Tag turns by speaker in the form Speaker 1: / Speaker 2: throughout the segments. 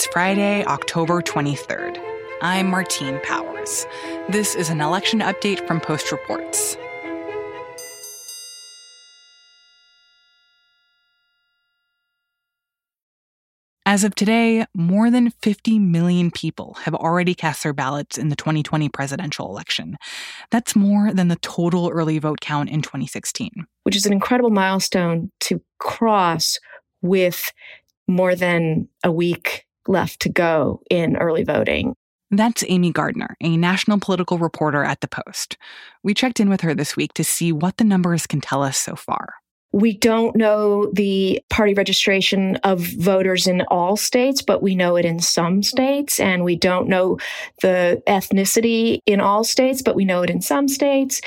Speaker 1: It's Friday, October 23rd. I'm Martine Powers. This is an election update from Post Reports. As of today, more than 50 million people have already cast their ballots in the 2020 presidential election. That's more than the total early vote count in 2016.
Speaker 2: Which is an incredible milestone to cross with more than a week left to go in early voting.
Speaker 1: That's Amy Gardner, a national political reporter at The Post. We checked in with her this week to see what the numbers can tell us so far.
Speaker 2: We don't know the party registration of voters in all states, but we know it in some states. And we don't know the ethnicity in all states, but we know it in some states.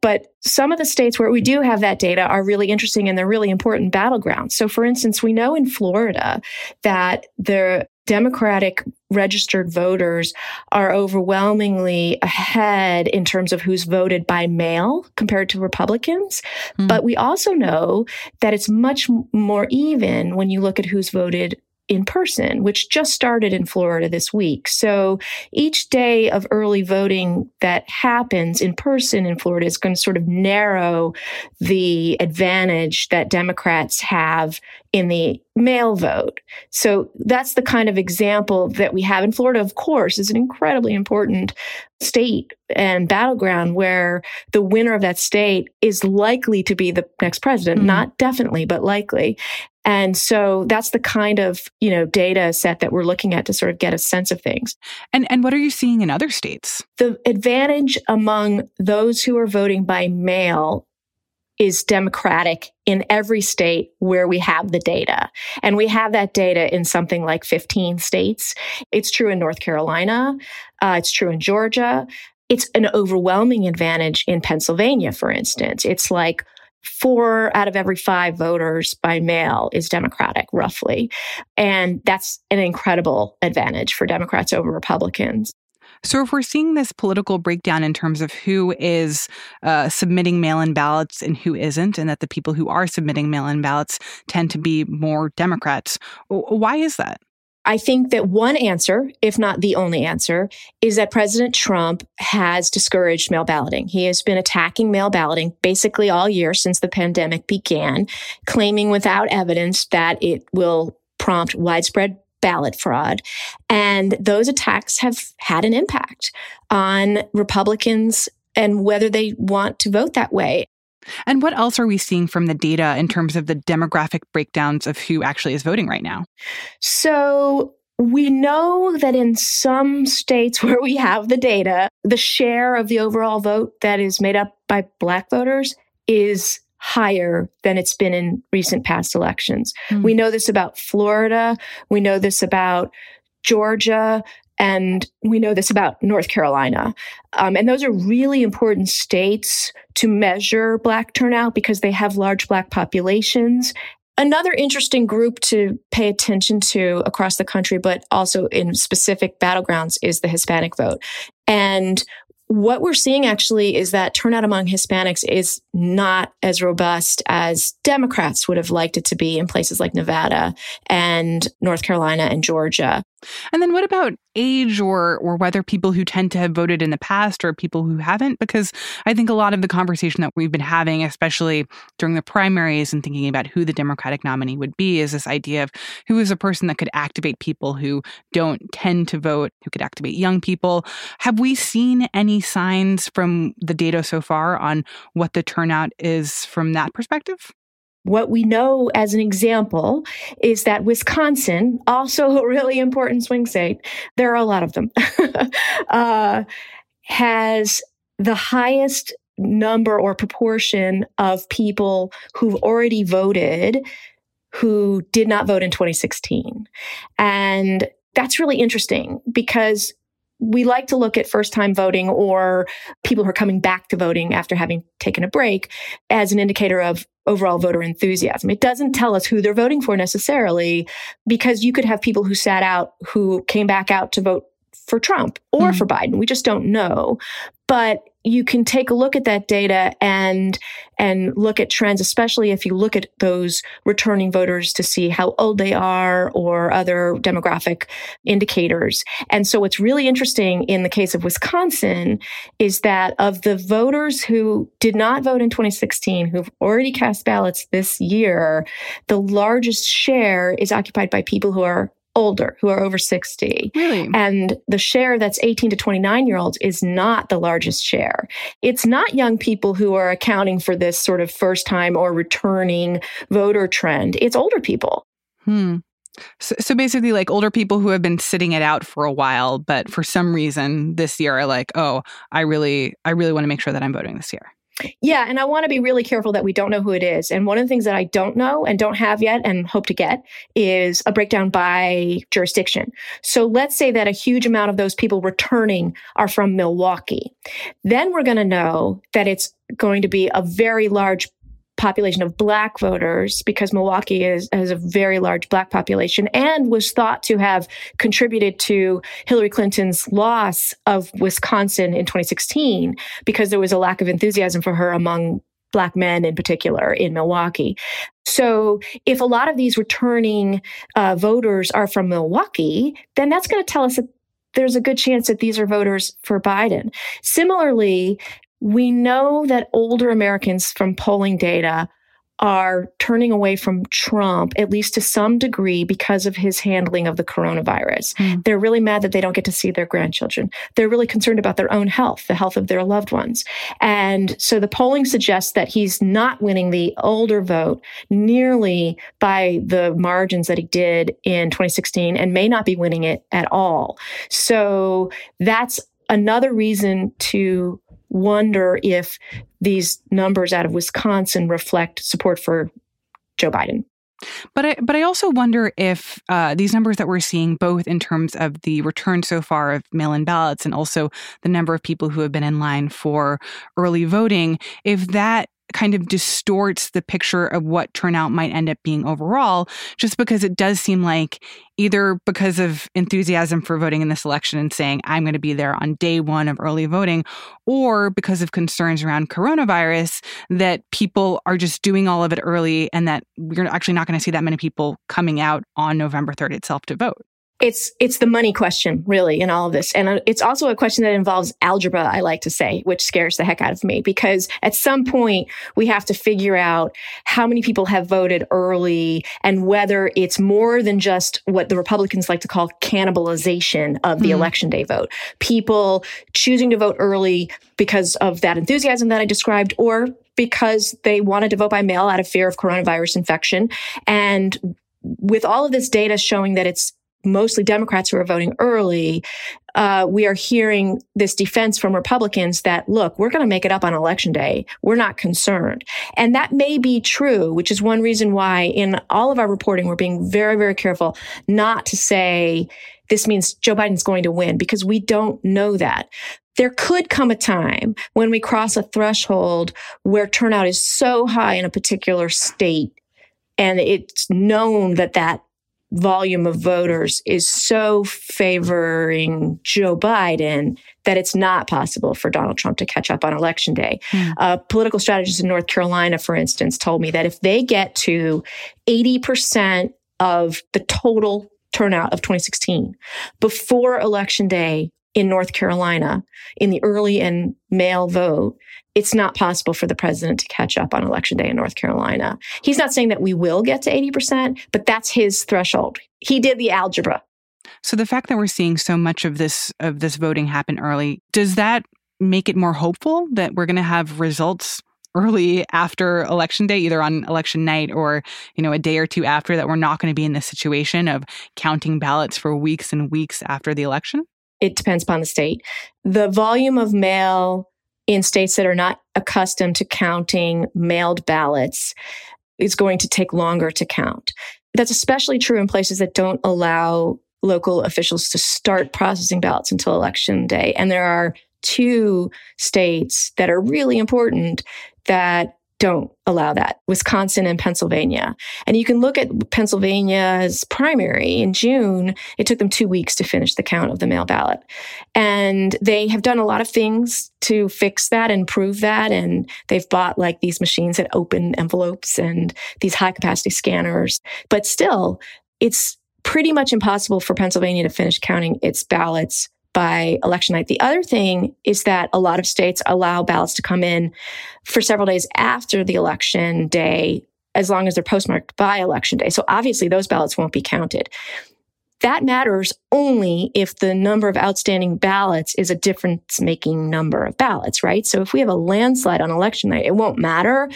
Speaker 2: But some of the states where we do have that data are really interesting and they're really important battlegrounds. So, for instance, we know in Florida that the Democratic registered voters are overwhelmingly ahead in terms of who's voted by mail compared to Republicans. Mm-hmm. But we also know that it's much more even when you look at who's voted in person, which just started in Florida this week. So each day of early voting that happens in person in Florida is going to sort of narrow the advantage that Democrats have in the mail vote. So that's the kind of example that we have in Florida, of course, is an incredibly important state and battleground where the winner of that state is likely to be the next president, mm-hmm. not definitely, but likely. And so that's the kind of, you know, data set that we're looking at to sort of get a sense of things.
Speaker 1: And and what are you seeing in other states?
Speaker 2: The advantage among those who are voting by mail is democratic in every state where we have the data. And we have that data in something like 15 states. It's true in North Carolina. Uh, it's true in Georgia. It's an overwhelming advantage in Pennsylvania, for instance. It's like four out of every five voters by mail is Democratic, roughly. And that's an incredible advantage for Democrats over Republicans.
Speaker 1: So, if we're seeing this political breakdown in terms of who is uh, submitting mail in ballots and who isn't, and that the people who are submitting mail in ballots tend to be more Democrats, why is that?
Speaker 2: I think that one answer, if not the only answer, is that President Trump has discouraged mail balloting. He has been attacking mail balloting basically all year since the pandemic began, claiming without evidence that it will prompt widespread ballot fraud. And those attacks have had an impact on Republicans and whether they want to vote that way.
Speaker 1: And what else are we seeing from the data in terms of the demographic breakdowns of who actually is voting right now?
Speaker 2: So, we know that in some states where we have the data, the share of the overall vote that is made up by Black voters is higher than it's been in recent past elections. Mm. We know this about Florida. We know this about Georgia. And we know this about North Carolina. Um, and those are really important states to measure Black turnout because they have large Black populations. Another interesting group to pay attention to across the country, but also in specific battlegrounds, is the Hispanic vote. And what we're seeing actually is that turnout among Hispanics is not as robust as Democrats would have liked it to be in places like Nevada and North Carolina and Georgia.
Speaker 1: And then what about age or or whether people who tend to have voted in the past or people who haven't? Because I think a lot of the conversation that we've been having especially during the primaries and thinking about who the democratic nominee would be is this idea of who is a person that could activate people who don't tend to vote who could activate young people. Have we seen any signs from the data so far on what the turnout is from that perspective
Speaker 2: what we know as an example is that Wisconsin, also a really important swing state, there are a lot of them, uh, has the highest number or proportion of people who've already voted who did not vote in 2016. And that's really interesting because we like to look at first time voting or people who are coming back to voting after having taken a break as an indicator of overall voter enthusiasm. It doesn't tell us who they're voting for necessarily because you could have people who sat out who came back out to vote for Trump or mm-hmm. for Biden. We just don't know. But you can take a look at that data and and look at trends especially if you look at those returning voters to see how old they are or other demographic indicators. And so what's really interesting in the case of Wisconsin is that of the voters who did not vote in 2016 who've already cast ballots this year the largest share is occupied by people who are older who are over 60.
Speaker 1: Really?
Speaker 2: And the share that's 18 to 29 year olds is not the largest share. It's not young people who are accounting for this sort of first time or returning voter trend. It's older people.
Speaker 1: Hmm. So, so basically, like older people who have been sitting it out for a while, but for some reason this year are like, oh, I really, I really want to make sure that I'm voting this year.
Speaker 2: Yeah, and I want to be really careful that we don't know who it is. And one of the things that I don't know and don't have yet and hope to get is a breakdown by jurisdiction. So let's say that a huge amount of those people returning are from Milwaukee. Then we're going to know that it's going to be a very large population of black voters because Milwaukee is, has a very large black population and was thought to have contributed to Hillary Clinton's loss of Wisconsin in 2016 because there was a lack of enthusiasm for her among black men in particular in Milwaukee. So if a lot of these returning uh, voters are from Milwaukee, then that's going to tell us that there's a good chance that these are voters for Biden. Similarly, we know that older Americans from polling data are turning away from Trump, at least to some degree, because of his handling of the coronavirus. Mm. They're really mad that they don't get to see their grandchildren. They're really concerned about their own health, the health of their loved ones. And so the polling suggests that he's not winning the older vote nearly by the margins that he did in 2016 and may not be winning it at all. So that's another reason to wonder if these numbers out of Wisconsin reflect support for Joe Biden.
Speaker 1: But I, but I also wonder if uh, these numbers that we're seeing, both in terms of the return so far of mail-in ballots and also the number of people who have been in line for early voting, if that kind of distorts the picture of what turnout might end up being overall, just because it does seem like either because of enthusiasm for voting in this election and saying, I'm going to be there on day one of early voting, or because of concerns around coronavirus, that people are just doing all of it early and that we're actually not going to see that many people coming out on November 3rd itself to vote
Speaker 2: it's it's the money question really in all of this. And uh, it's also a question that involves algebra i like to say which scares the heck out of me because at some point we have to figure out how many people have voted early and whether it's more than just what the republicans like to call cannibalization of the mm-hmm. election day vote. People choosing to vote early because of that enthusiasm that i described or because they wanted to vote by mail out of fear of coronavirus infection. And with all of this data showing that it's mostly Democrats who are voting early, uh, we are hearing this defense from Republicans that, look, we're going to make it up on election day. We're not concerned. And that may be true, which is one reason why in all of our reporting, we're being very, very careful not to say this means Joe Biden's going to win because we don't know that. There could come a time when we cross a threshold where turnout is so high in a particular state and it's known that that volume of voters is so favoring Joe Biden that it's not possible for Donald Trump to catch up on election day. Mm. Uh, political strategists in North Carolina, for instance, told me that if they get to 80% of the total turnout of 2016 before election day in North Carolina in the early and mail vote, it's not possible for the president to catch up on election day in North Carolina. He's not saying that we will get to 80%, but that's his threshold. He did the algebra.
Speaker 1: So the fact that we're seeing so much of this of this voting happen early, does that make it more hopeful that we're going to have results early after election day either on election night or you know a day or two after that we're not going to be in this situation of counting ballots for weeks and weeks after the election
Speaker 2: it depends upon the state the volume of mail in states that are not accustomed to counting mailed ballots is going to take longer to count. That's especially true in places that don't allow local officials to start processing ballots until election day. And there are two states that are really important that don't allow that. Wisconsin and Pennsylvania. And you can look at Pennsylvania's primary in June. It took them two weeks to finish the count of the mail ballot. And they have done a lot of things to fix that and prove that. And they've bought like these machines that open envelopes and these high capacity scanners. But still, it's pretty much impossible for Pennsylvania to finish counting its ballots by election night. The other thing is that a lot of states allow ballots to come in for several days after the election day, as long as they're postmarked by election day. So obviously those ballots won't be counted. That matters only if the number of outstanding ballots is a difference making number of ballots, right? So if we have a landslide on election night, it won't matter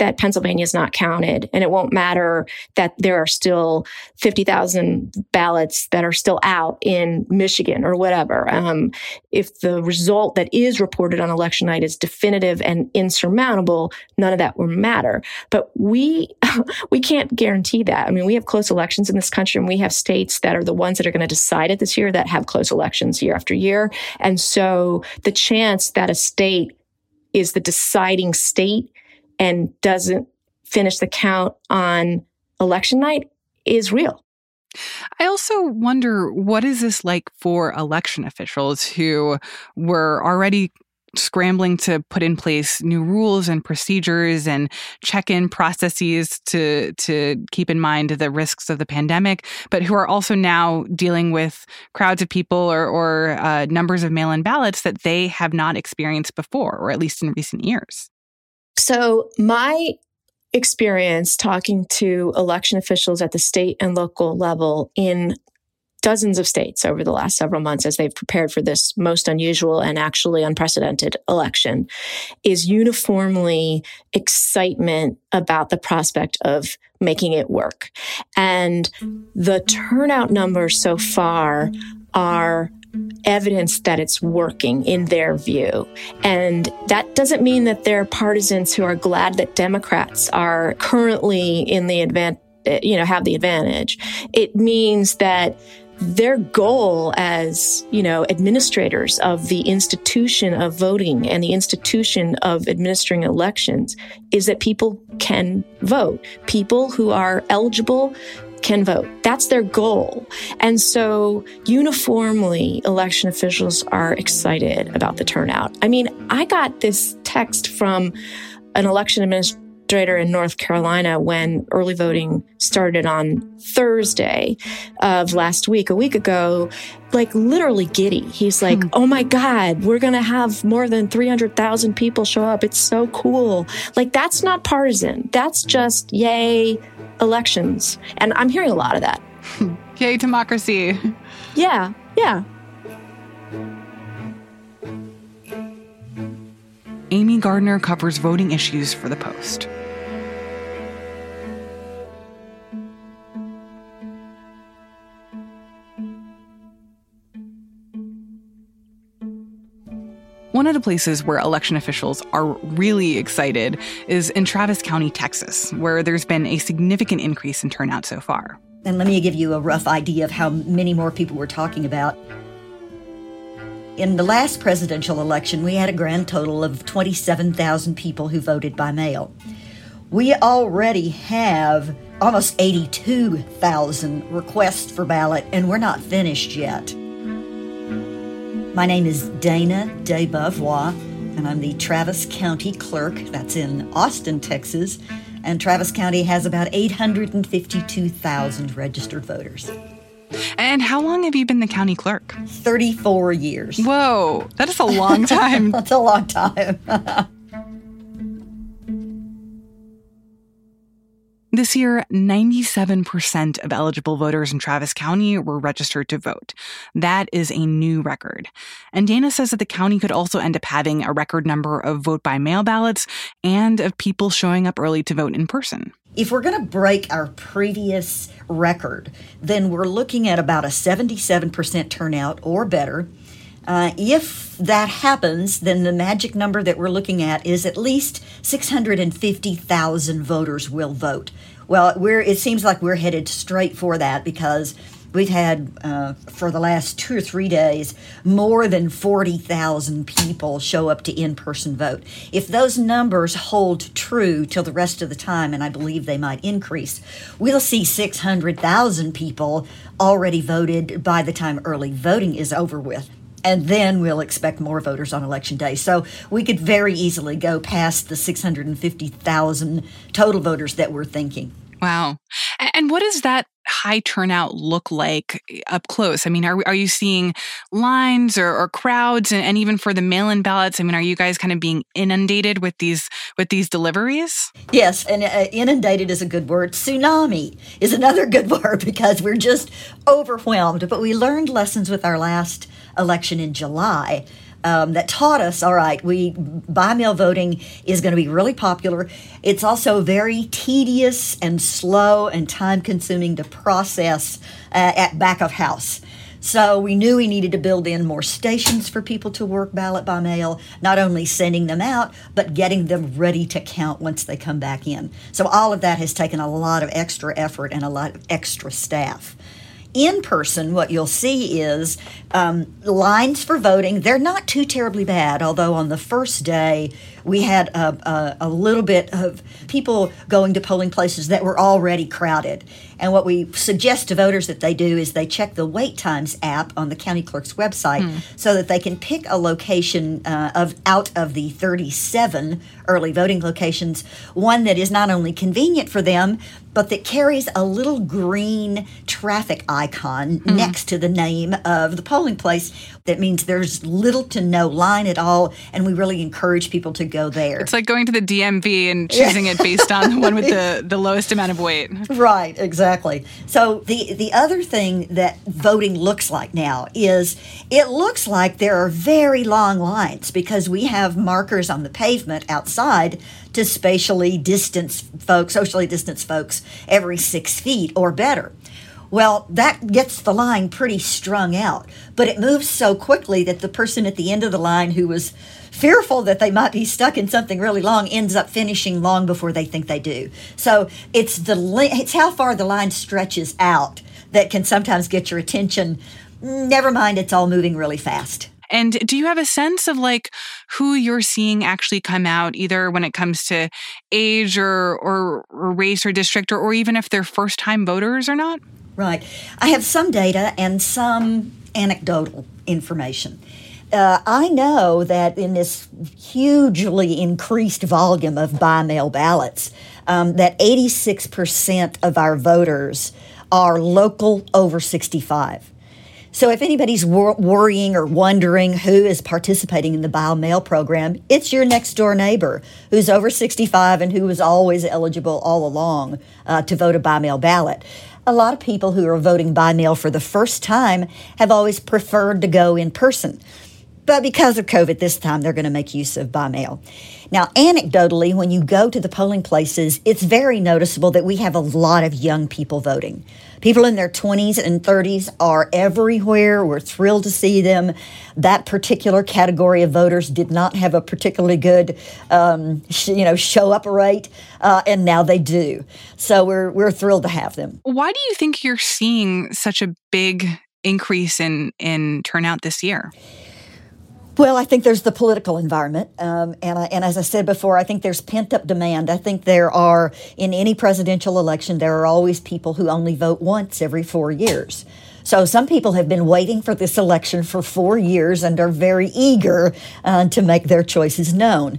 Speaker 2: that Pennsylvania is not counted. And it won't matter that there are still 50,000 ballots that are still out in Michigan or whatever. Um, if the result that is reported on election night is definitive and insurmountable, none of that will matter. But we, we can't guarantee that. I mean, we have close elections in this country and we have states that are the ones that are going to decide it this year that have close elections year after year. And so the chance that a state is the deciding state and doesn't finish the count on election night is real.
Speaker 1: I also wonder what is this like for election officials who were already scrambling to put in place new rules and procedures and check-in processes to to keep in mind the risks of the pandemic, but who are also now dealing with crowds of people or, or uh, numbers of mail-in ballots that they have not experienced before, or at least in recent years.
Speaker 2: So, my experience talking to election officials at the state and local level in dozens of states over the last several months as they've prepared for this most unusual and actually unprecedented election is uniformly excitement about the prospect of making it work. And the turnout numbers so far are evidence that it's working in their view. And that doesn't mean that they're partisans who are glad that Democrats are currently in the advan- you know, have the advantage. It means that their goal as, you know, administrators of the institution of voting and the institution of administering elections is that people can vote. People who are eligible can vote. That's their goal. And so uniformly, election officials are excited about the turnout. I mean, I got this text from an election administrator in North Carolina when early voting started on Thursday of last week, a week ago, like literally giddy. He's like, hmm. Oh my God, we're going to have more than 300,000 people show up. It's so cool. Like, that's not partisan. That's just yay elections. And I'm hearing a lot of that.
Speaker 1: Yay, democracy.
Speaker 2: Yeah, yeah.
Speaker 1: Amy Gardner covers voting issues for The Post. One of the places where election officials are really excited is in Travis County, Texas, where there's been a significant increase in turnout so far.
Speaker 3: And let me give you a rough idea of how many more people we're talking about. In the last presidential election, we had a grand total of 27,000 people who voted by mail. We already have almost 82,000 requests for ballot, and we're not finished yet. My name is Dana DeBeauvoir, and I'm the Travis County Clerk. That's in Austin, Texas. And Travis County has about 852,000 registered voters.
Speaker 1: And how long have you been the county clerk?
Speaker 3: 34 years.
Speaker 1: Whoa, that is a long time.
Speaker 3: That's a long time.
Speaker 1: This year, 97% of eligible voters in Travis County were registered to vote. That is a new record. And Dana says that the county could also end up having a record number of vote by mail ballots and of people showing up early to vote in person.
Speaker 3: If we're going to break our previous record, then we're looking at about a 77% turnout or better. Uh, if that happens, then the magic number that we're looking at is at least 650,000 voters will vote. Well, we're, it seems like we're headed straight for that because We've had, uh, for the last two or three days, more than 40,000 people show up to in person vote. If those numbers hold true till the rest of the time, and I believe they might increase, we'll see 600,000 people already voted by the time early voting is over with and then we'll expect more voters on election day. So we could very easily go past the 650,000 total voters that we're thinking.
Speaker 1: Wow. And what does that high turnout look like up close? I mean, are, are you seeing lines or, or crowds and, and, even for the mail-in ballots? I mean, are you guys kind of being inundated with these with these deliveries?
Speaker 3: Yes, and uh, inundated is a good word. Tsunami is another good word because we're just overwhelmed. But we learned lessons with our last election in July um, that taught us all right, we by mail voting is going to be really popular. It's also very tedious and slow and time consuming to process uh, at back of house. So we knew we needed to build in more stations for people to work ballot by mail, not only sending them out, but getting them ready to count once they come back in. So all of that has taken a lot of extra effort and a lot of extra staff in person, what you'll see is um, lines for voting. They're not too terribly bad, although on the first day we had a, a, a, little bit of people going to polling places that were already crowded. And what we suggest to voters that they do is they check the wait times app on the county clerk's website hmm. so that they can pick a location uh, of out of the 37 early voting locations, one that is not only convenient for them, but that carries a little green traffic icon mm. next to the name of the polling place. That means there's little to no line at all, and we really encourage people to go there.
Speaker 1: It's like going to the DMV and choosing it based on the one with the, the lowest amount of wait.
Speaker 3: Right, exactly. So the the other thing that voting looks like now is it looks like there are very long lines because we have markers on the pavement outside to spatially distance folks, socially distance folks every six feet or better. Well, that gets the line pretty strung out, but it moves so quickly that the person at the end of the line who was fearful that they might be stuck in something really long ends up finishing long before they think they do. So it's the it's how far the line stretches out that can sometimes get your attention. Never mind, it's all moving really fast.
Speaker 1: And do you have a sense of like who you're seeing actually come out, either when it comes to age or or, or race or district, or, or even if they're first time voters or not?
Speaker 3: Right. I have some data and some anecdotal information. Uh, I know that in this hugely increased volume of by mail ballots, um, that 86% of our voters are local over 65. So if anybody's wor- worrying or wondering who is participating in the by mail program, it's your next door neighbor who's over 65 and who was always eligible all along uh, to vote a by mail ballot. A lot of people who are voting by mail for the first time have always preferred to go in person. But because of COVID this time, they're going to make use of by mail. Now, anecdotally, when you go to the polling places, it's very noticeable that we have a lot of young people voting. People in their 20s and 30s are everywhere. We're thrilled to see them. That particular category of voters did not have a particularly good, um, sh- you know, show up rate, uh, and now they do. So we're we're thrilled to have them.
Speaker 1: Why do you think you're seeing such a big increase in in turnout this year?
Speaker 3: Well, I think there's the political environment, um, and I, and as I said before, I think there's pent up demand. I think there are in any presidential election there are always people who only vote once every four years. So some people have been waiting for this election for four years and are very eager uh, to make their choices known.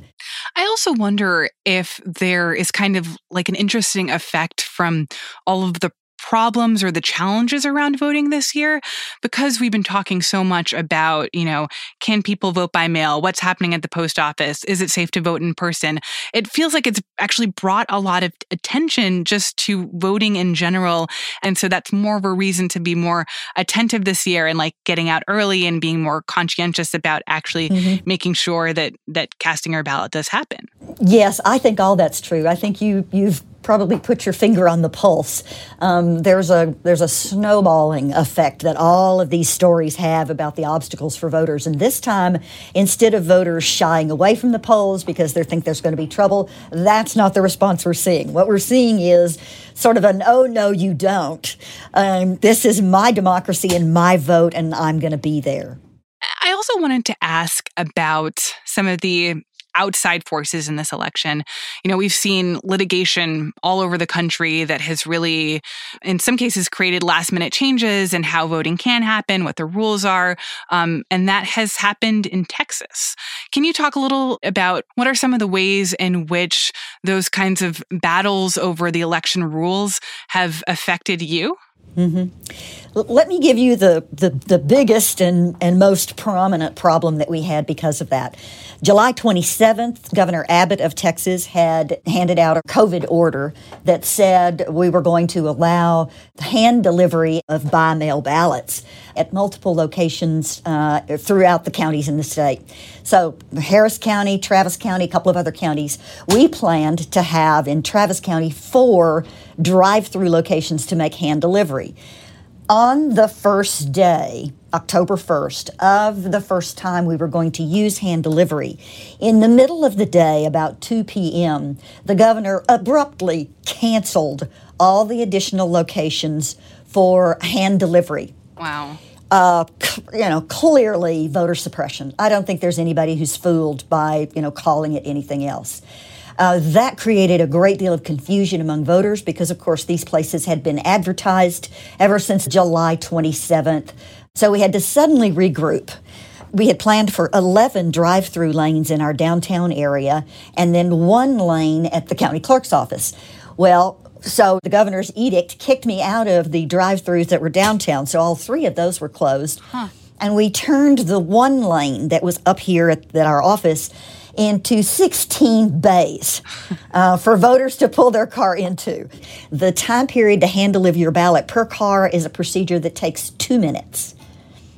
Speaker 1: I also wonder if there is kind of like an interesting effect from all of the problems or the challenges around voting this year because we've been talking so much about, you know, can people vote by mail? What's happening at the post office? Is it safe to vote in person? It feels like it's actually brought a lot of attention just to voting in general. And so that's more of a reason to be more attentive this year and like getting out early and being more conscientious about actually mm-hmm. making sure that that casting our ballot does happen.
Speaker 3: Yes, I think all that's true. I think you you've probably put your finger on the pulse. Um, there's a there's a snowballing effect that all of these stories have about the obstacles for voters. And this time, instead of voters shying away from the polls because they think there's going to be trouble, that's not the response we're seeing. What we're seeing is sort of an "oh no, you don't." Um, this is my democracy and my vote, and I'm going to be there.
Speaker 1: I also wanted to ask about some of the outside forces in this election. You know, we've seen litigation all over the country that has really, in some cases, created last minute changes in how voting can happen, what the rules are. Um, and that has happened in Texas. Can you talk a little about what are some of the ways in which those kinds of battles over the election rules have affected you?
Speaker 3: Mm-hmm. Let me give you the, the, the biggest and, and most prominent problem that we had because of that. July 27th, Governor Abbott of Texas had handed out a COVID order that said we were going to allow hand delivery of by mail ballots at multiple locations uh, throughout the counties in the state. So, Harris County, Travis County, a couple of other counties, we planned to have in Travis County four drive through locations to make hand delivery. On the first day, October 1st, of the first time we were going to use hand delivery, in the middle of the day, about 2 p.m., the governor abruptly canceled all the additional locations for hand delivery.
Speaker 1: Wow.
Speaker 3: Uh, you know, clearly voter suppression. I don't think there's anybody who's fooled by, you know, calling it anything else. Uh, that created a great deal of confusion among voters because, of course, these places had been advertised ever since July 27th. So we had to suddenly regroup. We had planned for 11 drive through lanes in our downtown area and then one lane at the county clerk's office. Well, so the governor's edict kicked me out of the drive throughs that were downtown. So all three of those were closed. Huh. And we turned the one lane that was up here at, at our office into 16 bays uh, for voters to pull their car into. The time period to hand deliver your ballot per car is a procedure that takes two minutes.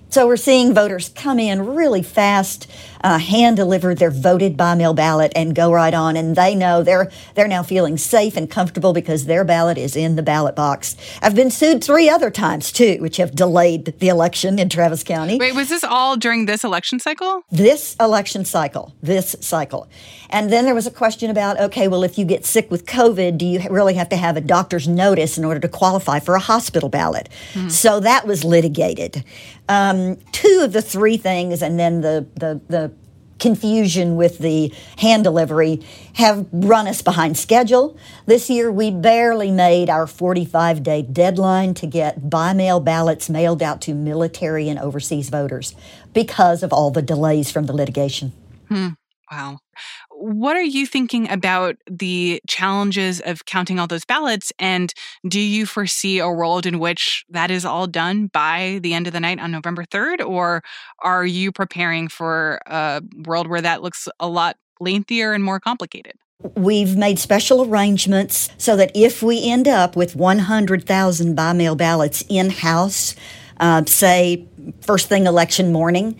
Speaker 3: So we're seeing voters come in really fast, uh, hand deliver their voted by mail ballot, and go right on. And they know they're they're now feeling safe and comfortable because their ballot is in the ballot box. I've been sued three other times too, which have delayed the election in Travis County.
Speaker 1: Wait, was this all during this election cycle?
Speaker 3: This election cycle, this cycle. And then there was a question about okay, well, if you get sick with COVID, do you really have to have a doctor's notice in order to qualify for a hospital ballot? Mm-hmm. So that was litigated. Um, two of the three things, and then the, the, the confusion with the hand delivery have run us behind schedule. This year, we barely made our 45 day deadline to get by mail ballots mailed out to military and overseas voters because of all the delays from the litigation.
Speaker 1: Hmm. Wow. What are you thinking about the challenges of counting all those ballots? And do you foresee a world in which that is all done by the end of the night on November 3rd? Or are you preparing for a world where that looks a lot lengthier and more complicated?
Speaker 3: We've made special arrangements so that if we end up with 100,000 by mail ballots in house, uh, say first thing election morning,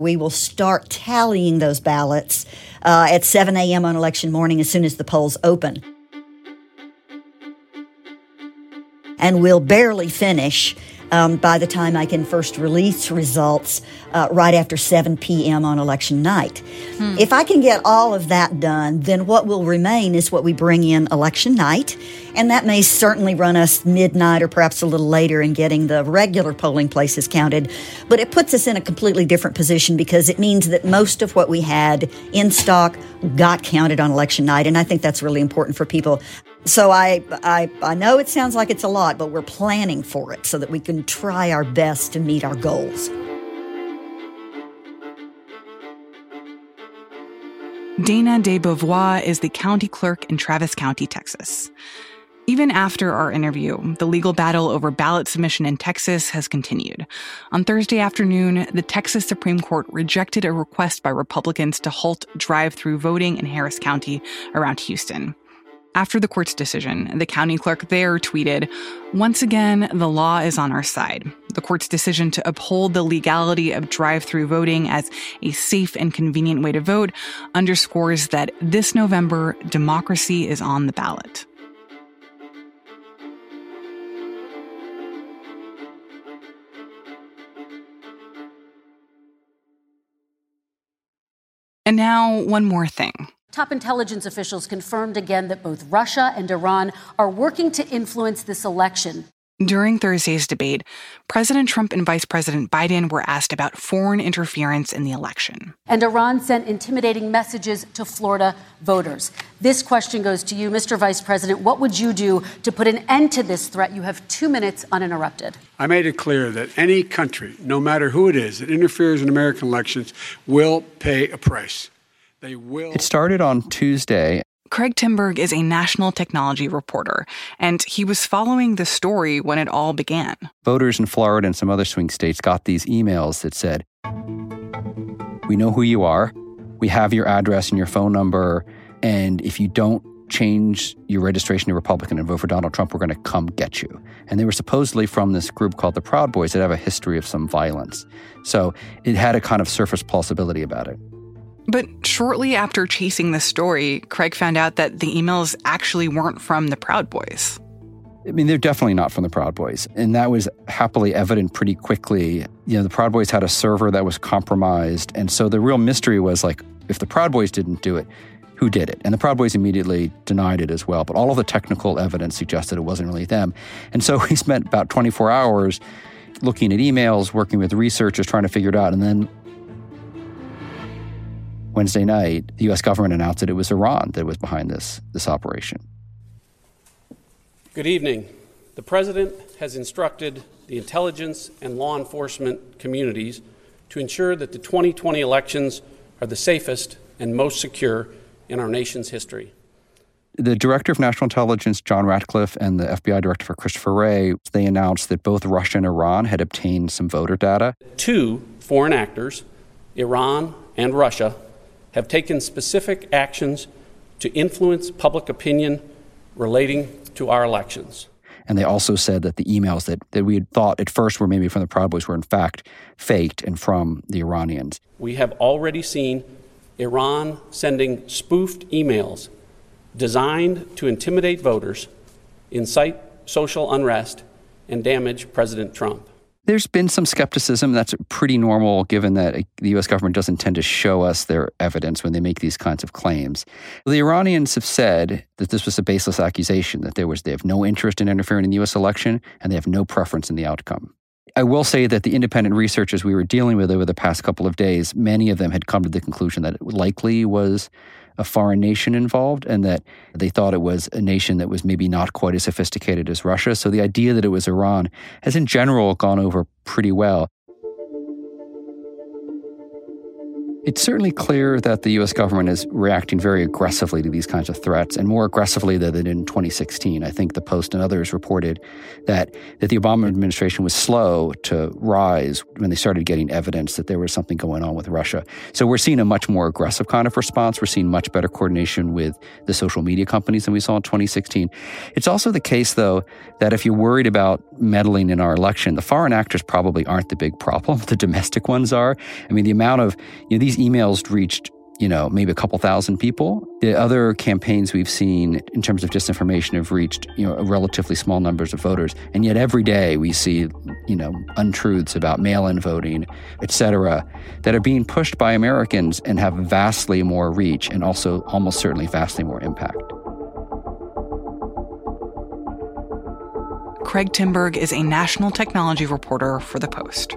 Speaker 3: we will start tallying those ballots uh, at 7 a.m. on election morning as soon as the polls open. And we'll barely finish um, by the time I can first release results uh, right after 7 p.m. on election night. Hmm. If I can get all of that done, then what will remain is what we bring in election night. And that may certainly run us midnight or perhaps a little later in getting the regular polling places counted. But it puts us in a completely different position because it means that most of what we had in stock got counted on election night. And I think that's really important for people. So I, I, I know it sounds like it's a lot, but we're planning for it so that we can try our best to meet our goals.
Speaker 1: Dana DeBeauvoir is the county clerk in Travis County, Texas. Even after our interview, the legal battle over ballot submission in Texas has continued. On Thursday afternoon, the Texas Supreme Court rejected a request by Republicans to halt drive through voting in Harris County around Houston. After the court's decision, the county clerk there tweeted, Once again, the law is on our side. The court's decision to uphold the legality of drive through voting as a safe and convenient way to vote underscores that this November, democracy is on the ballot. And now, one more thing.
Speaker 4: Top intelligence officials confirmed again that both Russia and Iran are working to influence this election.
Speaker 1: During Thursday's debate, President Trump and Vice President Biden were asked about foreign interference in the election.
Speaker 4: And Iran sent intimidating messages to Florida voters. This question goes to you, Mr. Vice President. What would you do to put an end to this threat? You have two minutes uninterrupted.
Speaker 5: I made it clear that any country, no matter who it is, that interferes in American elections will pay a price. They will.
Speaker 6: It started on Tuesday
Speaker 1: Craig Timberg is a national technology reporter, and he was following the story when it all began.
Speaker 6: Voters in Florida and some other swing states got these emails that said, We know who you are, we have your address and your phone number, and if you don't change your registration to Republican and vote for Donald Trump, we're going to come get you. And they were supposedly from this group called the Proud Boys that have a history of some violence. So it had a kind of surface plausibility about it.
Speaker 1: But shortly after chasing the story, Craig found out that the emails actually weren't from the Proud Boys.
Speaker 6: I mean, they're definitely not from the Proud Boys. And that was happily evident pretty quickly. You know, the Proud Boys had a server that was compromised. And so the real mystery was like, if the Proud Boys didn't do it, who did it? And the Proud Boys immediately denied it as well. But all of the technical evidence suggested it wasn't really them. And so we spent about 24 hours looking at emails, working with researchers, trying to figure it out. And then Wednesday night, the U.S. government announced that it was Iran that was behind this, this operation.
Speaker 7: Good evening. The President has instructed the intelligence and law enforcement communities to ensure that the 2020 elections are the safest and most secure in our nation's history.
Speaker 6: The Director of National Intelligence, John Ratcliffe, and the FBI Director for Christopher Wray, they announced that both Russia and Iran had obtained some voter data.
Speaker 7: Two foreign actors, Iran and Russia, have taken specific actions to influence public opinion relating to our elections.
Speaker 6: And they also said that the emails that, that we had thought at first were maybe from the Proud Boys were in fact faked and from the Iranians.
Speaker 7: We have already seen Iran sending spoofed emails designed to intimidate voters, incite social unrest, and damage President Trump.
Speaker 6: There's been some skepticism. That's pretty normal given that eh, the US government doesn't tend to show us their evidence when they make these kinds of claims. The Iranians have said that this was a baseless accusation, that there was they have no interest in interfering in the US election and they have no preference in the outcome. I will say that the independent researchers we were dealing with over the past couple of days, many of them had come to the conclusion that it likely was a foreign nation involved and that they thought it was a nation that was maybe not quite as sophisticated as Russia. So the idea that it was Iran has in general gone over pretty well. It's certainly clear that the US government is reacting very aggressively to these kinds of threats and more aggressively than in 2016. I think the Post and others reported that, that the Obama administration was slow to rise when they started getting evidence that there was something going on with Russia. So we're seeing a much more aggressive kind of response. We're seeing much better coordination with the social media companies than we saw in 2016. It's also the case, though, that if you're worried about meddling in our election, the foreign actors probably aren't the big problem. The domestic ones are. I mean, the amount of, you know, these emails reached you know, maybe a couple thousand people. The other campaigns we've seen in terms of disinformation have reached, you know, relatively small numbers of voters. And yet every day we see, you know, untruths about mail-in voting, et cetera, that are being pushed by Americans and have vastly more reach and also almost certainly vastly more impact.
Speaker 1: Craig Timberg is a national technology reporter for The Post.